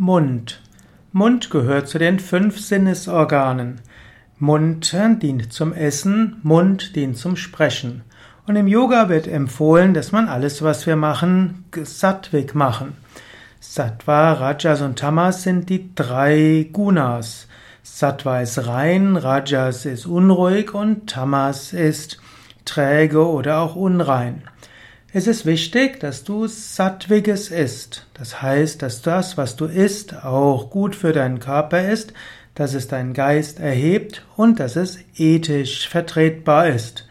Mund. Mund gehört zu den fünf Sinnesorganen. Mund dient zum Essen, Mund dient zum Sprechen. Und im Yoga wird empfohlen, dass man alles, was wir machen, sattwig machen. Sattva, Rajas und Tamas sind die drei Gunas. Sattva ist rein, Rajas ist unruhig und Tamas ist träge oder auch unrein. Es ist wichtig, dass du Sattwiges isst. Das heißt, dass das, was du isst, auch gut für deinen Körper ist, dass es deinen Geist erhebt und dass es ethisch vertretbar ist.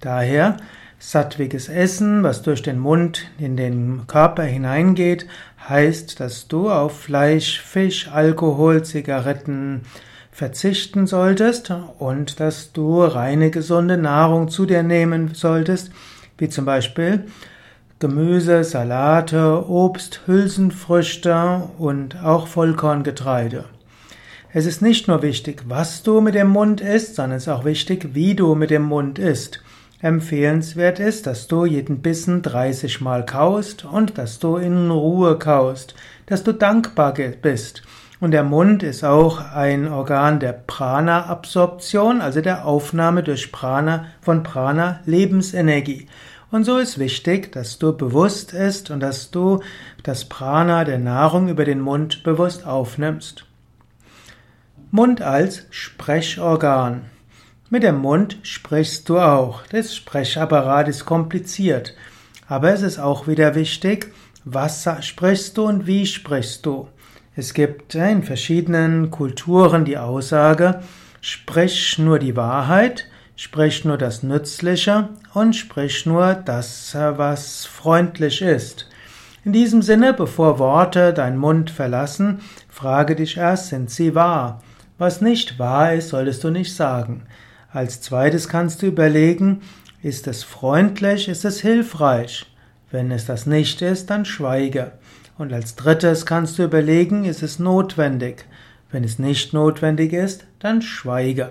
Daher sattwiges Essen, was durch den Mund in den Körper hineingeht, heißt, dass du auf Fleisch, Fisch, Alkohol, Zigaretten verzichten solltest und dass du reine, gesunde Nahrung zu dir nehmen solltest, wie zum Beispiel Gemüse, Salate, Obst, Hülsenfrüchte und auch Vollkorngetreide. Es ist nicht nur wichtig, was du mit dem Mund isst, sondern es ist auch wichtig, wie du mit dem Mund isst. Empfehlenswert ist, dass du jeden Bissen 30 Mal kaust und dass du in Ruhe kaust, dass du dankbar bist. Und der Mund ist auch ein Organ der Prana-Absorption, also der Aufnahme durch Prana von Prana Lebensenergie. Und so ist wichtig, dass du bewusst isst und dass du das Prana der Nahrung über den Mund bewusst aufnimmst. Mund als Sprechorgan. Mit dem Mund sprichst du auch. Das Sprechapparat ist kompliziert. Aber es ist auch wieder wichtig, was sprichst du und wie sprichst du. Es gibt in verschiedenen Kulturen die Aussage, sprich nur die Wahrheit, sprich nur das Nützliche und sprich nur das, was freundlich ist. In diesem Sinne, bevor Worte dein Mund verlassen, frage dich erst, sind sie wahr? Was nicht wahr ist, solltest du nicht sagen. Als zweites kannst du überlegen, ist es freundlich, ist es hilfreich? Wenn es das nicht ist, dann schweige. Und als drittes kannst du überlegen, ist es notwendig? Wenn es nicht notwendig ist, dann schweige.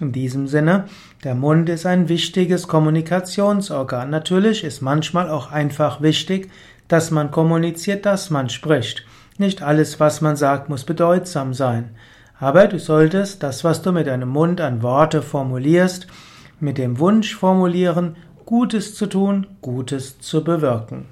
In diesem Sinne, der Mund ist ein wichtiges Kommunikationsorgan. Natürlich ist manchmal auch einfach wichtig, dass man kommuniziert, dass man spricht. Nicht alles, was man sagt, muss bedeutsam sein. Aber du solltest das, was du mit deinem Mund an Worte formulierst, mit dem Wunsch formulieren, Gutes zu tun, Gutes zu bewirken.